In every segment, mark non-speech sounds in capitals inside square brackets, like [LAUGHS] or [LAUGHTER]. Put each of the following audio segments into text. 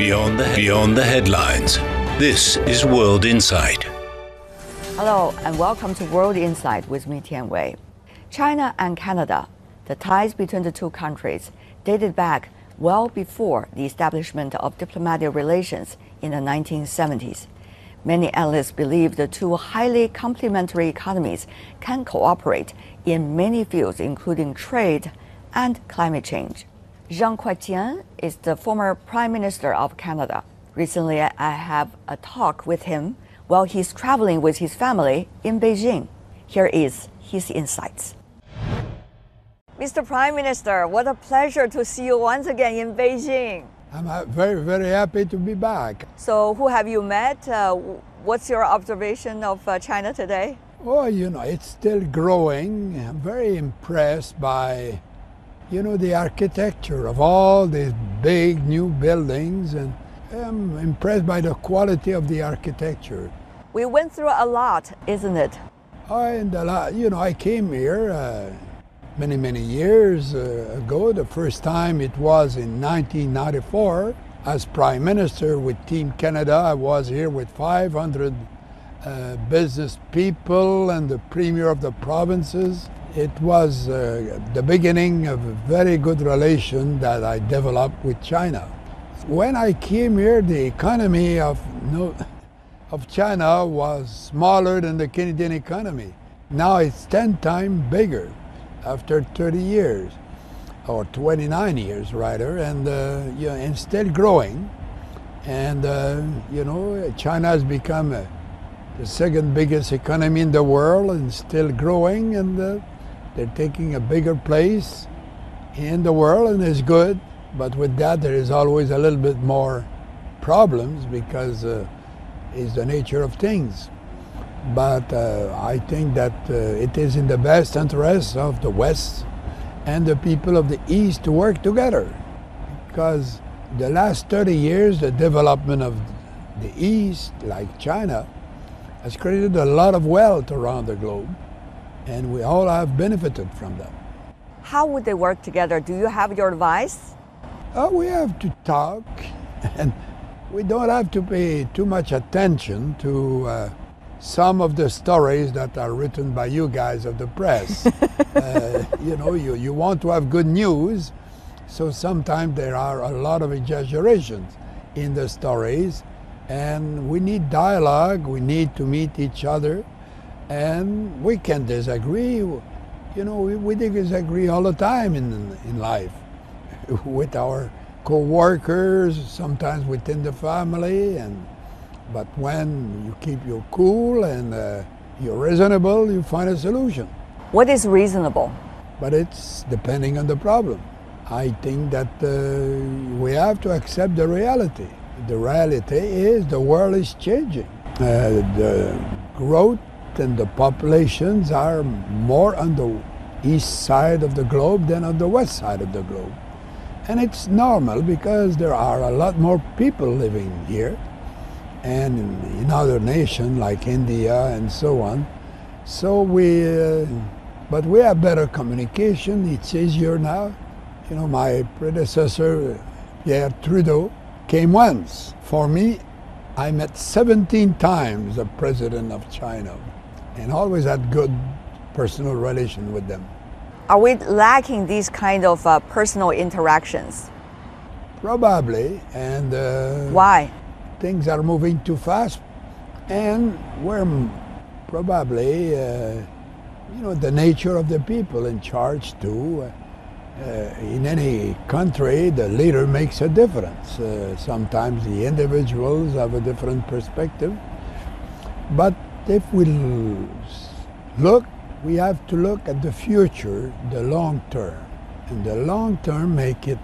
Beyond the, beyond the headlines. This is World Insight. Hello, and welcome to World Insight with me, Tian Wei. China and Canada, the ties between the two countries dated back well before the establishment of diplomatic relations in the 1970s. Many analysts believe the two highly complementary economies can cooperate in many fields, including trade and climate change. Jean Chrétien is the former Prime Minister of Canada. Recently, I have a talk with him while he's traveling with his family in Beijing. Here is his insights. Mr. Prime Minister, what a pleasure to see you once again in Beijing. I'm very, very happy to be back. So, who have you met? Uh, what's your observation of uh, China today? Oh, you know, it's still growing. I'm very impressed by, you know, the architecture of all these big new buildings, and I'm impressed by the quality of the architecture. We went through a lot, isn't it? I, and a lot, you know, I came here uh, many, many years uh, ago. The first time it was in 1994 as Prime Minister with Team Canada. I was here with 500 uh, business people and the Premier of the provinces. It was uh, the beginning of a very good relation that I developed with China. When I came here, the economy of, no, of China was smaller than the Canadian economy. Now it's 10 times bigger after 30 years, or 29 years rather, and, uh, you know, and still growing. And, uh, you know, China has become uh, the second biggest economy in the world and still growing, and uh, they're taking a bigger place in the world, and it's good. But with that, there is always a little bit more problems because uh, it's the nature of things but uh, I think that uh, it is in the best interest of the West and the people of the East to work together. Because the last 30 years, the development of the East, like China, has created a lot of wealth around the globe, and we all have benefited from that. How would they work together? Do you have your advice? Uh, we have to talk, [LAUGHS] and we don't have to pay too much attention to. Uh, some of the stories that are written by you guys of the press. [LAUGHS] uh, you know, you, you want to have good news, so sometimes there are a lot of exaggerations in the stories, and we need dialogue, we need to meet each other, and we can disagree. You know, we, we disagree all the time in, in life [LAUGHS] with our co-workers, sometimes within the family, and but when you keep your cool and uh, you're reasonable, you find a solution. What is reasonable? But it's depending on the problem. I think that uh, we have to accept the reality. The reality is the world is changing. Uh, the growth and the populations are more on the east side of the globe than on the west side of the globe. And it's normal because there are a lot more people living here and in other nations like India and so on. So we, uh, but we have better communication. It's easier now. You know, my predecessor, Pierre Trudeau, came once. For me, I met 17 times the president of China and always had good personal relation with them. Are we lacking these kind of uh, personal interactions? Probably, and uh, why? things are moving too fast, and we're probably, uh, you know, the nature of the people in charge too. Uh, in any country, the leader makes a difference. Uh, sometimes the individuals have a different perspective. But if we look, we have to look at the future, the long term. And the long term make it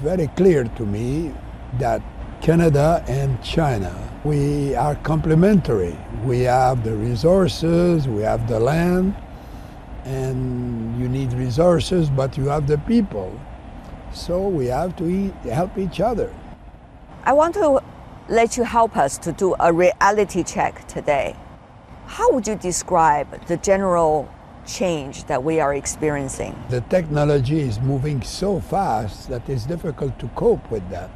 very clear to me that Canada and China. We are complementary. We have the resources, we have the land, and you need resources, but you have the people. So we have to eat, help each other. I want to let you help us to do a reality check today. How would you describe the general change that we are experiencing? The technology is moving so fast that it's difficult to cope with that.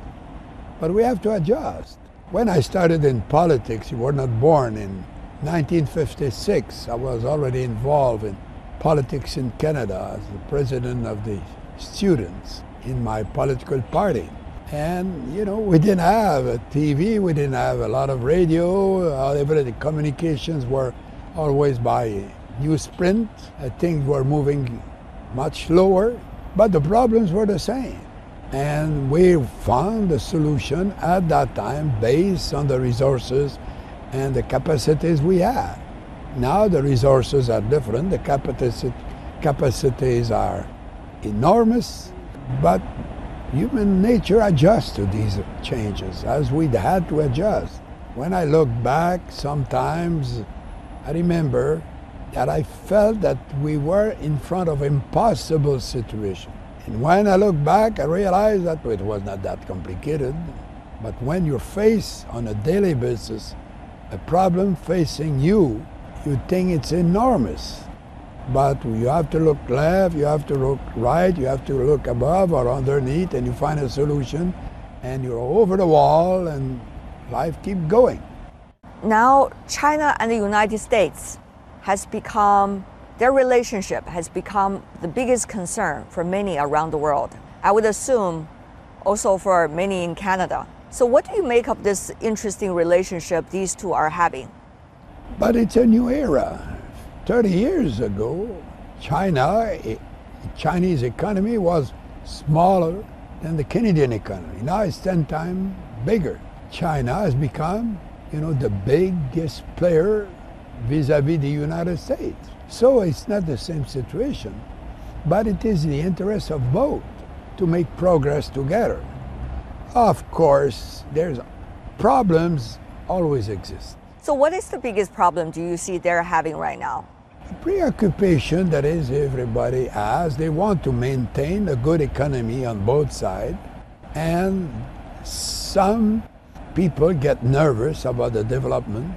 but we have to adjust. When I started in politics, you were not born in 1956. I was already involved in politics in Canada as the president of the students in my political party. And, you know, we didn't have a TV, we didn't have a lot of radio, uh, the communications were always by newsprint. Uh, things were moving much slower, but the problems were the same. And we found a solution at that time based on the resources and the capacities we had. Now the resources are different, the capacities are enormous, but human nature adjusts to these changes as we had to adjust. When I look back, sometimes I remember that I felt that we were in front of impossible situation. And when I look back, I realize that it was not that complicated. But when you face on a daily basis a problem facing you, you think it's enormous. But you have to look left, you have to look right, you have to look above or underneath, and you find a solution, and you're over the wall, and life keeps going. Now, China and the United States has become, their relationship has become the biggest concern for many around the world. I would assume also for many in Canada. So, what do you make of this interesting relationship these two are having? But it's a new era. 30 years ago, China, eh, Chinese economy was smaller than the Canadian economy. Now it's 10 times bigger. China has become, you know, the biggest player vis-a-vis the United States. So it's not the same situation, but it is the interest of both to make progress together. Of course, there's problems always exist. So what is the biggest problem do you see they're having right now? Preoccupation that is everybody has, they want to maintain a good economy on both sides and some people get nervous about the development.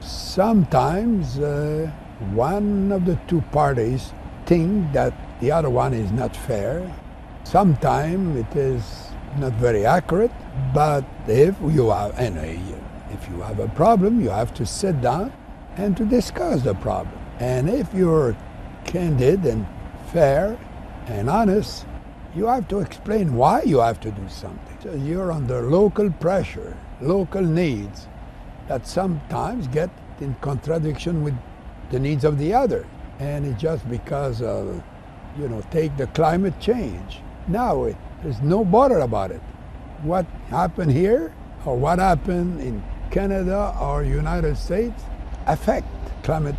Sometimes uh, one of the two parties think that the other one is not fair. Sometimes it is not very accurate, but if you have any, if you have a problem, you have to sit down and to discuss the problem. And if you're candid and fair and honest, you have to explain why you have to do something. So you're under local pressure, local needs that sometimes get in contradiction with the needs of the other. And it's just because of, you know, take the climate change. Now it, there's no bother about it. What happened here or what happened in Canada or United States affect climate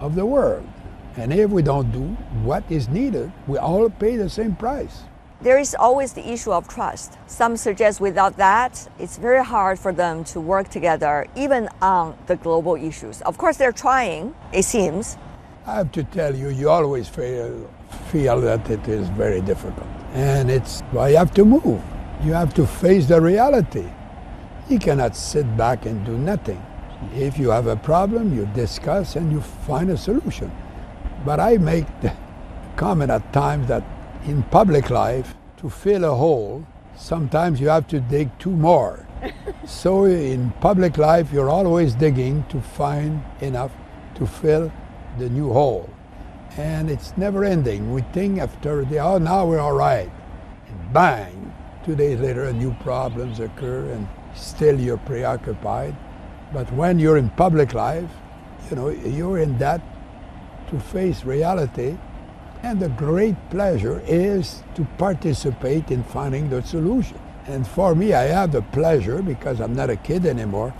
of the world. And if we don't do what is needed, we all pay the same price. There is always the issue of trust. Some suggest without that, it's very hard for them to work together, even on the global issues. Of course, they're trying, it seems. I have to tell you, you always feel, feel that it is very difficult. And it's why you have to move. You have to face the reality. You cannot sit back and do nothing. If you have a problem, you discuss and you find a solution. But I make the comment at times that in public life, to fill a hole, sometimes you have to dig two more. [LAUGHS] so in public life, you're always digging to find enough to fill the new hole. And it's never ending. We think after the, oh, now we're all right. And bang, two days later, new problems occur and still you're preoccupied. But when you're in public life, you know, you're in that to face reality. And the great pleasure is to participate in finding the solution. And for me, I have the pleasure because I'm not a kid anymore.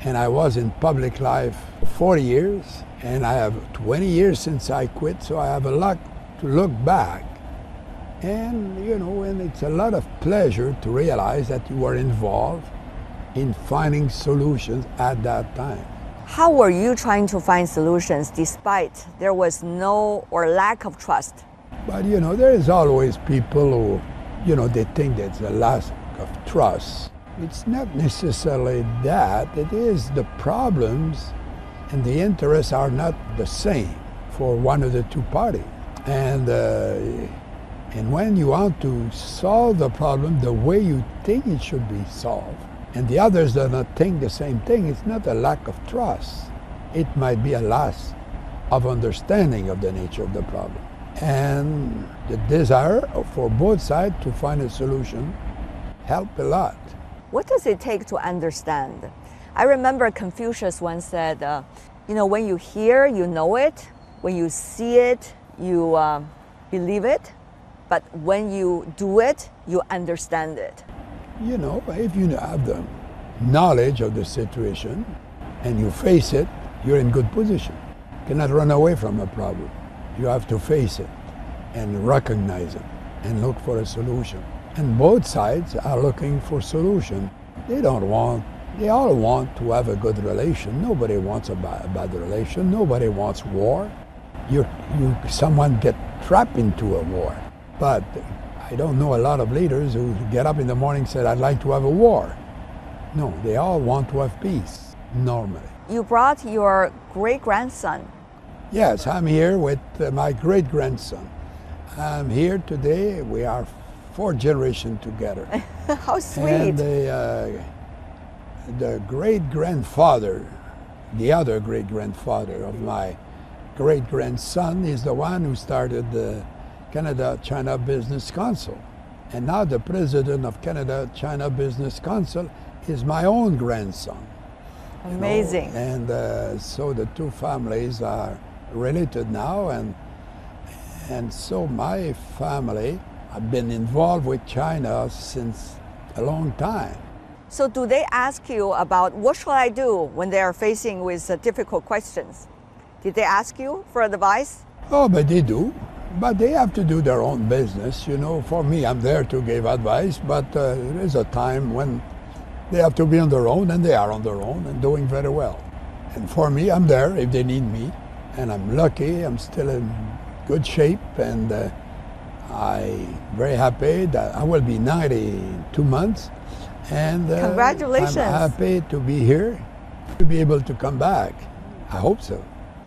And I was in public life for 40 years, and I have 20 years since I quit, so I have a lot to look back. And, you know, and it's a lot of pleasure to realize that you were involved in finding solutions at that time. How were you trying to find solutions despite there was no or lack of trust? But you know, there is always people who, you know, they think there's a lack of trust. It's not necessarily that, it is the problems and the interests are not the same for one of the two parties. And uh, And when you want to solve the problem the way you think it should be solved, and the others do not think the same thing, it's not a lack of trust. It might be a loss of understanding of the nature of the problem. And the desire for both sides to find a solution help a lot. What does it take to understand? I remember Confucius once said, uh, you know, when you hear, you know it. When you see it, you uh, believe it. But when you do it, you understand it. You know, if you have the knowledge of the situation and you face it, you're in good position. You cannot run away from a problem. You have to face it and recognize it and look for a solution. And both sides are looking for solution. They don't want, they all want to have a good relation. Nobody wants a bad, a bad relation. Nobody wants war. You, you, someone get trapped into a war. But I don't know a lot of leaders who get up in the morning and say, I'd like to have a war. No, they all want to have peace, normally. You brought your great grandson. Yes, I'm here with uh, my great grandson. I'm here today. We are four generations together. [LAUGHS] How sweet. And the, uh, the great grandfather, the other great grandfather of my great grandson, is the one who started the Canada China Business Council. And now the president of Canada China Business Council is my own grandson. you know. Amazing. And uh, so the two families are related now, and and so my family have been involved with China since a long time. So, do they ask you about what shall I do when they are facing with uh, difficult questions? Did they ask you for advice? Oh, but they do. But they have to do their own business. You know, for me, I'm there to give advice, but uh, there is a time when they have to be on their own, and they are on their own and doing very well. And for me, I'm there if they need me, and I'm lucky. I'm still in good shape, and uh, I'm very happy that I will be 90 in two months. And uh, Congratulations. I'm happy to be here, to be able to come back. I hope so.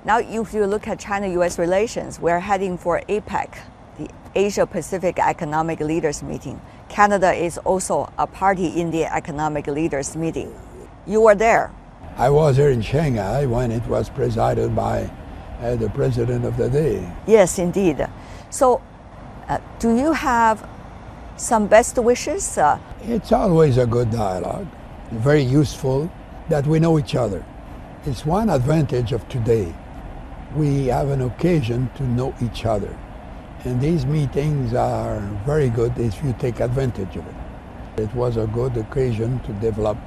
Now, if you look at China US relations, we're heading for APEC, the Asia Pacific Economic Leaders Meeting. Canada is also a party in the Economic Leaders Meeting. You were there. I was here in Shanghai when it was presided by uh, the president of the day. Yes, indeed. So, uh, do you have some best wishes? Uh, It's always a good dialogue, very useful that we know each other. It's one advantage of today. We have an occasion to know each other. And these meetings are very good if you take advantage of it. It was a good occasion to develop,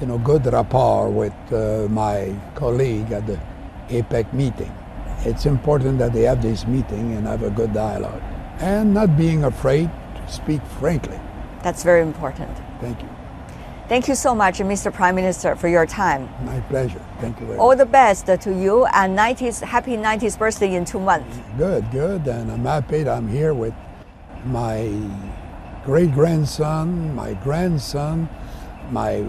you know, good rapport with uh, my colleague at the APEC meeting. It's important that they have this meeting and have a good dialogue. And not being afraid to speak frankly. that's very important. Thank you. Thank you so much, Mr. Prime Minister, for your time. My pleasure. Thank you very All much. the best to you and 90th, happy 90th birthday in two months. Good, good. And I'm happy that I'm here with my great grandson, my grandson, my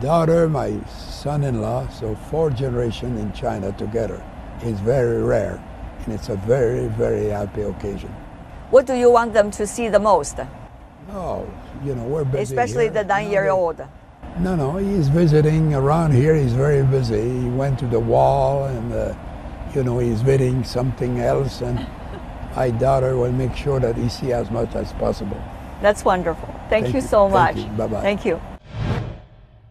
daughter, my son in law. So, four generations in China together is very rare. And it's a very, very happy occasion. What do you want them to see the most? Oh, you know, we're busy. Especially here. the nine year old. No, no, he's visiting around here. He's very busy. He went to the wall and, uh, you know, he's visiting something else. And my daughter will make sure that he see as much as possible. That's wonderful. Thank, Thank you you. so Thank much. you. Bye-bye. Thank you.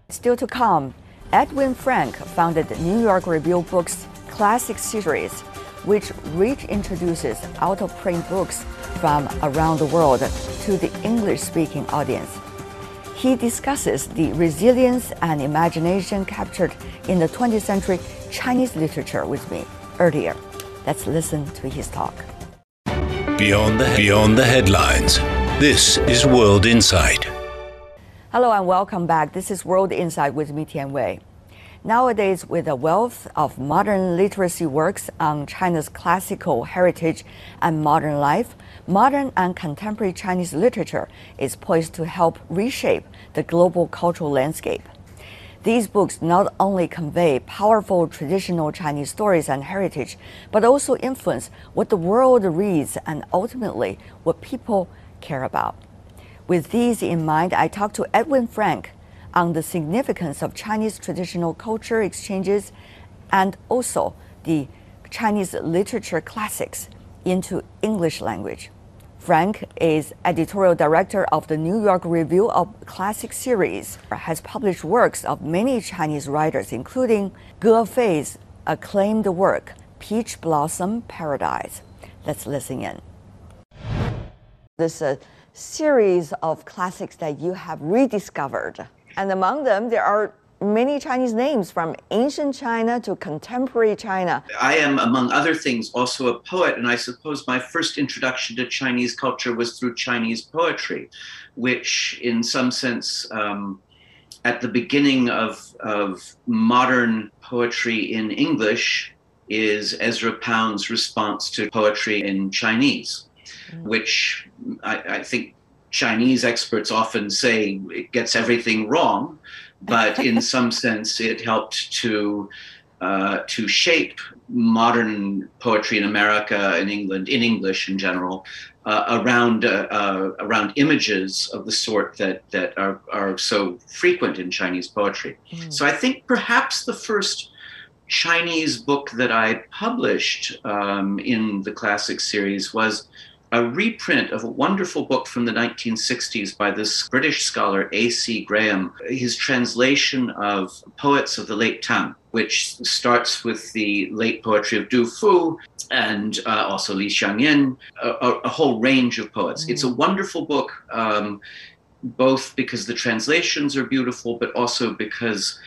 Still to come, Edwin Frank founded the New York Review Books Classic Series, which reintroduces out of print books from around the world to the English speaking audience. He discusses the resilience and imagination captured in the 20th century Chinese literature with me earlier. Let's listen to his talk. Beyond the, beyond the headlines. This is World Insight. Hello and welcome back. This is World Insight with me, Tian Wei. Nowadays, with a wealth of modern literacy works on China's classical heritage and modern life, modern and contemporary Chinese literature is poised to help reshape the global cultural landscape. These books not only convey powerful traditional Chinese stories and heritage, but also influence what the world reads and ultimately what people care about. With these in mind, I talked to Edwin Frank on the significance of Chinese traditional culture exchanges and also the Chinese literature classics into English language. Frank is editorial director of the New York Review of Classic series, has published works of many Chinese writers, including Ge Fei's acclaimed work, Peach Blossom Paradise. Let's listen in. This uh, series of classics that you have rediscovered, and among them there are many Chinese names from ancient China to contemporary China. I am, among other things, also a poet, and I suppose my first introduction to Chinese culture was through Chinese poetry, which, in some sense, um, at the beginning of, of modern poetry in English, is Ezra Pound's response to poetry in Chinese, mm. which I, I think Chinese experts often say it gets everything wrong but in [LAUGHS] some sense, it helped to uh, to shape modern poetry in America and England, in English in general, uh, around uh, uh, around images of the sort that that are are so frequent in Chinese poetry. Mm. So I think perhaps the first Chinese book that I published um, in the classic series was a reprint of a wonderful book from the 1960s by this British scholar A.C. Graham, his translation of poets of the late Tang, which starts with the late poetry of Du Fu and uh, also Li Shangyin, a, a, whole range of poets. Mm. It's a wonderful book, um, both because the translations are beautiful, but also because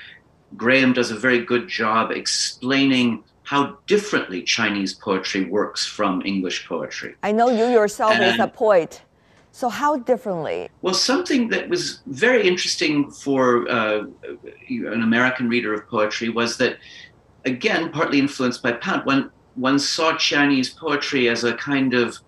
Graham does a very good job explaining how differently Chinese poetry works from English poetry. I know you yourself and, is a poet. So, how differently? Well, something that was very interesting for uh, an American reader of poetry was that, again, partly influenced by Pound, one, one saw Chinese poetry as a kind of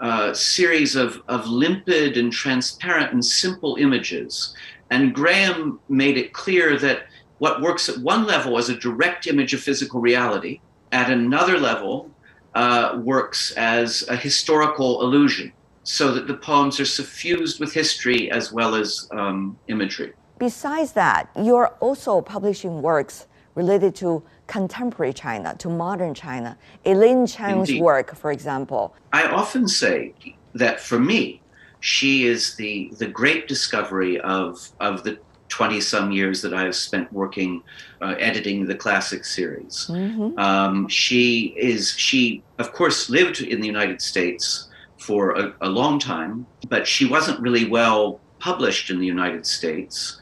uh, series of, of limpid and transparent and simple images. And Graham made it clear that what works at one level as a direct image of physical reality, at another level, uh, works as a historical illusion, so that the poems are suffused with history as well as um, imagery. Besides that, you're also publishing works related to contemporary China, to modern China. Eileen Chang's Indeed. work, for example. I often say that for me, she is the, the great discovery of, of the 20 some years that I've spent working uh, editing the classic series. Mm-hmm. Um, she is, she, of course, lived in the United States for a, a, long time, but she wasn't really well published in the United States.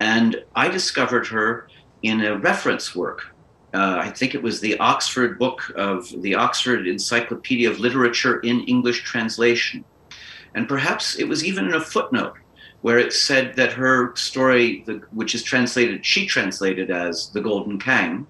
And I discovered her in a reference work. Uh, I think it was the Oxford book of the Oxford Encyclopedia of Literature in English translation. And perhaps it was even in a footnote where it said that her story, which is translated, she translated as The Golden Cangue,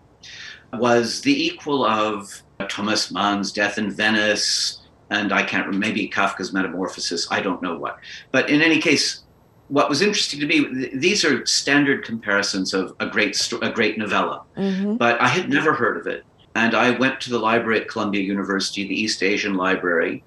was the equal of Thomas Mann's Death in Venice, and I can't remember, maybe Kafka's Metamorphosis, I don't know what. But in any case, what was interesting to me, these are standard comparisons of a great, sto- a great novella, mm-hmm. but I had never heard of it. And I went to the library at Columbia University, the East Asian Library,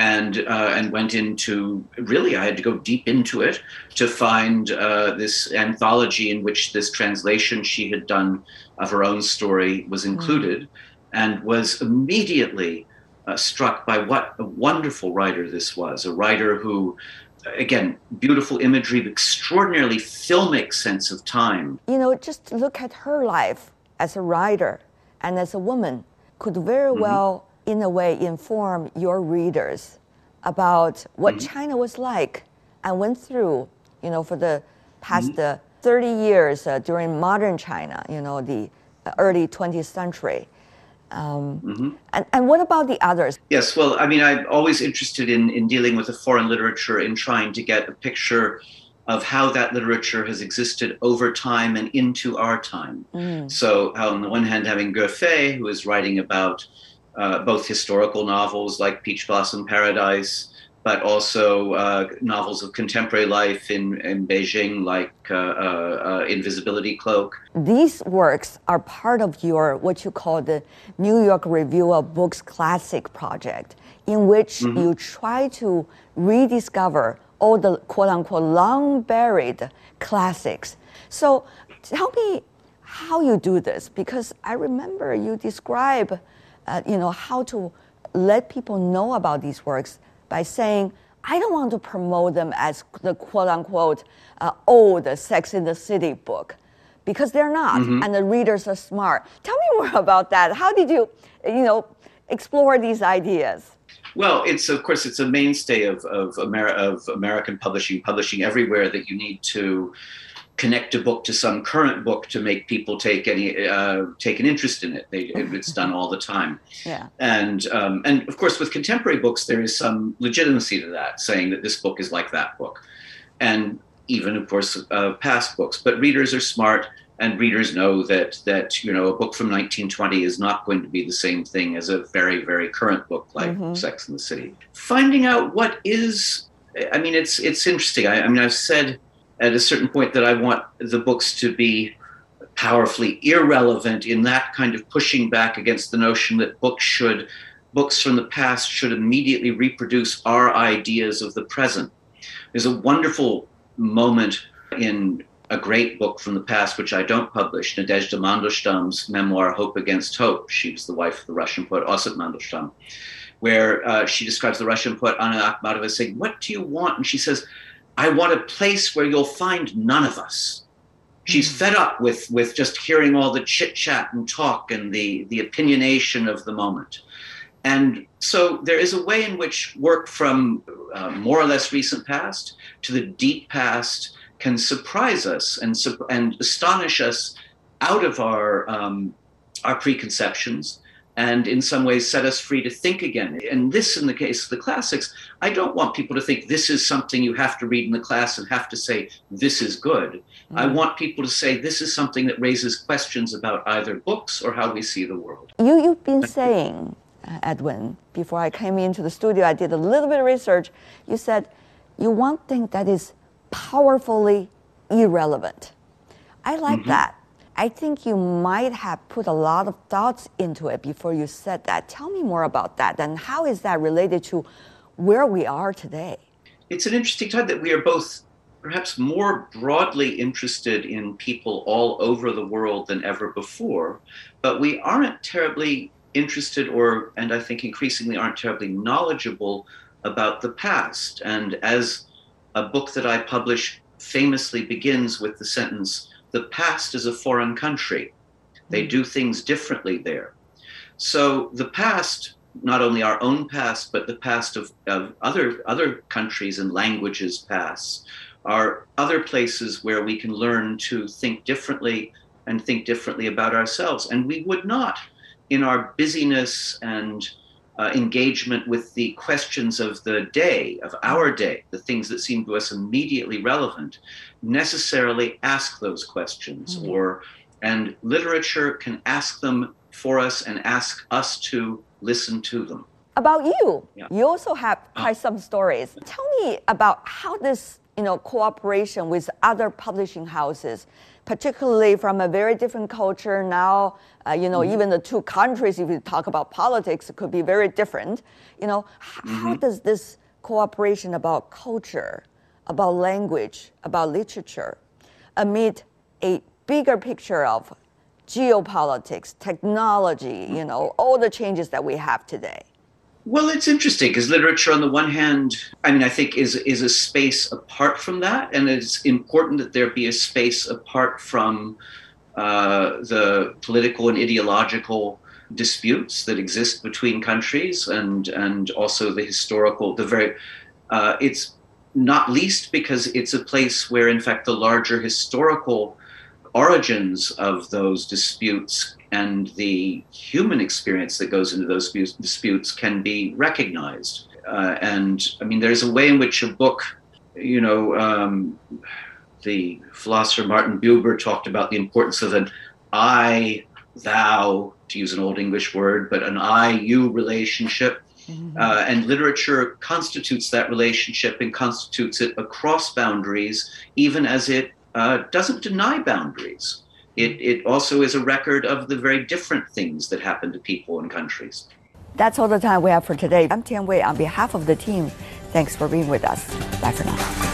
and uh, and went into really I had to go deep into it to find uh, this anthology in which this translation she had done of her own story was hmm. included, mm-hmm. and was immediately uh, struck by what a wonderful writer this was, a writer who. Again, beautiful imagery, extraordinarily filmic sense of time. You know, just look at her life as a writer and as a woman could very mm-hmm. well in a way, inform your readers about what mm-hmm. China was like and went through, you know, for the past mm-hmm. uh, 30 years uh, during modern China, you know, the early 20th century. Um, mm-hmm. and, and what about the others? Yes, well, I mean, I'm always interested in, in dealing with the foreign literature in trying to get a picture of how that literature has existed over time and into our time. Mm. So, on the one hand, having Ge Fei, who is writing about uh, both historical novels like Peach Blossom Paradise, but also uh, novels of contemporary life in, in Beijing, like uh, uh, uh, Invisibility Cloak. These works are part of your what you call the New York Review of Books Classic project, in which mm-hmm. you try to rediscover all the quote unquote long buried classics. So tell me how you do this, because I remember you describe, uh, you know, how to let people know about these works by saying, I don't want to promote them as the quote unquote uh, old Sex in the City book because they're not, mm-hmm. and the readers are smart. Tell me more about that. How did you, you know, explore these ideas? Well, it's of course it's a mainstay of of, Amer- of American publishing, publishing everywhere that you need to connect a book to some current book to make people take any uh, take an interest in it. They, it's done all the time. Yeah. And um, and of course, with contemporary books, there is some legitimacy to that, saying that this book is like that book, and even of course uh, past books. But readers are smart, and readers know that that you know a book from 1920 is not going to be the same thing as a very very current book like mm-hmm. Sex in the City. Finding out what is, I mean, it's it's interesting. I, I mean, I've said at a certain point that I want the books to be powerfully irrelevant in that kind of pushing back against the notion that books should books from the past should immediately reproduce our ideas of the present. There's a wonderful moment in a great book from the past, which I don't publish, Nadezhda Mandelstam's memoir, Hope Against Hope. She was the wife of the Russian poet Osip Mandelstam, where uh, she describes the Russian poet Anna Akhmatova saying, What do you want? And she says, I want a place where you'll find none of us. She's hmm. fed up with, with just hearing all the chit chat and talk and the, the opinionation of the moment. And so there is a way in which work from uh, more or less recent past to the deep past can surprise us and, and astonish us out of our, um, our preconceptions and in some ways set us free to think again. And this, in the case of the classics, I don't want people to think this is something you have to read in the class and have to say, this is good. Mm. I want people to say, this is something that raises questions about either books or how we see the world. You, you've been saying, Edwin, before I came into the studio, I did a little bit of research. You said you want things that is powerfully irrelevant. I like mm-hmm. that I think you might have put a lot of thoughts into it before you said that. Tell me more about that and how is that related to where we are today? It's an interesting time that we are both perhaps more broadly interested in people all over the world than ever before, but we aren't terribly interested or and I think increasingly aren't terribly knowledgeable about the past. And as a book that I publish famously begins with the sentence the past is a foreign country. They hmm. do things differently there. So the past, not only our own past, but the past of, of other other countries and languages past, are other places where we can learn to think differently and think differently about ourselves. And we would not, in our busyness and uh, engagement with the questions of the day, of our day, the things that seem to us immediately relevant, necessarily ask those questions. Mm-hmm. Or and literature can ask them for us and ask us to listen to them. About you, yeah. you also have quite some stories. Tell me about how this you know cooperation with other publishing houses particularly from a very different culture now. Uh, you know, mm-hmm. even the two countries, if you talk about politics, could be very different. You know, mm-hmm. how does this cooperation about culture, about language, about literature, amid a bigger picture of geopolitics, technology, you know, all the changes that we have today? Well, it's interesting because literature, on the one hand, I mean, I think is is a space apart from that, and it's important that there be a space apart from uh, the political and ideological disputes that exist between countries, and and also the historical, the very. Uh, it's not least because it's a place where, in fact, the larger historical origins of those disputes and the human experience that goes into those disputes can be recognized. Uh, and I mean, there's a way in which a book, you know, um, the philosopher Martin Buber talked about the importance of an I thou, to use an old English word, but an I you relationship. Uh, and literature constitutes that relationship and constitutes it across boundaries, even as it uh, doesn't deny boundaries. It, it also is a record of the very different things that happen to people and countries. That's all the time we have for today. I'm Tian Wei on behalf of the team. Thanks for being with us. Bye for now.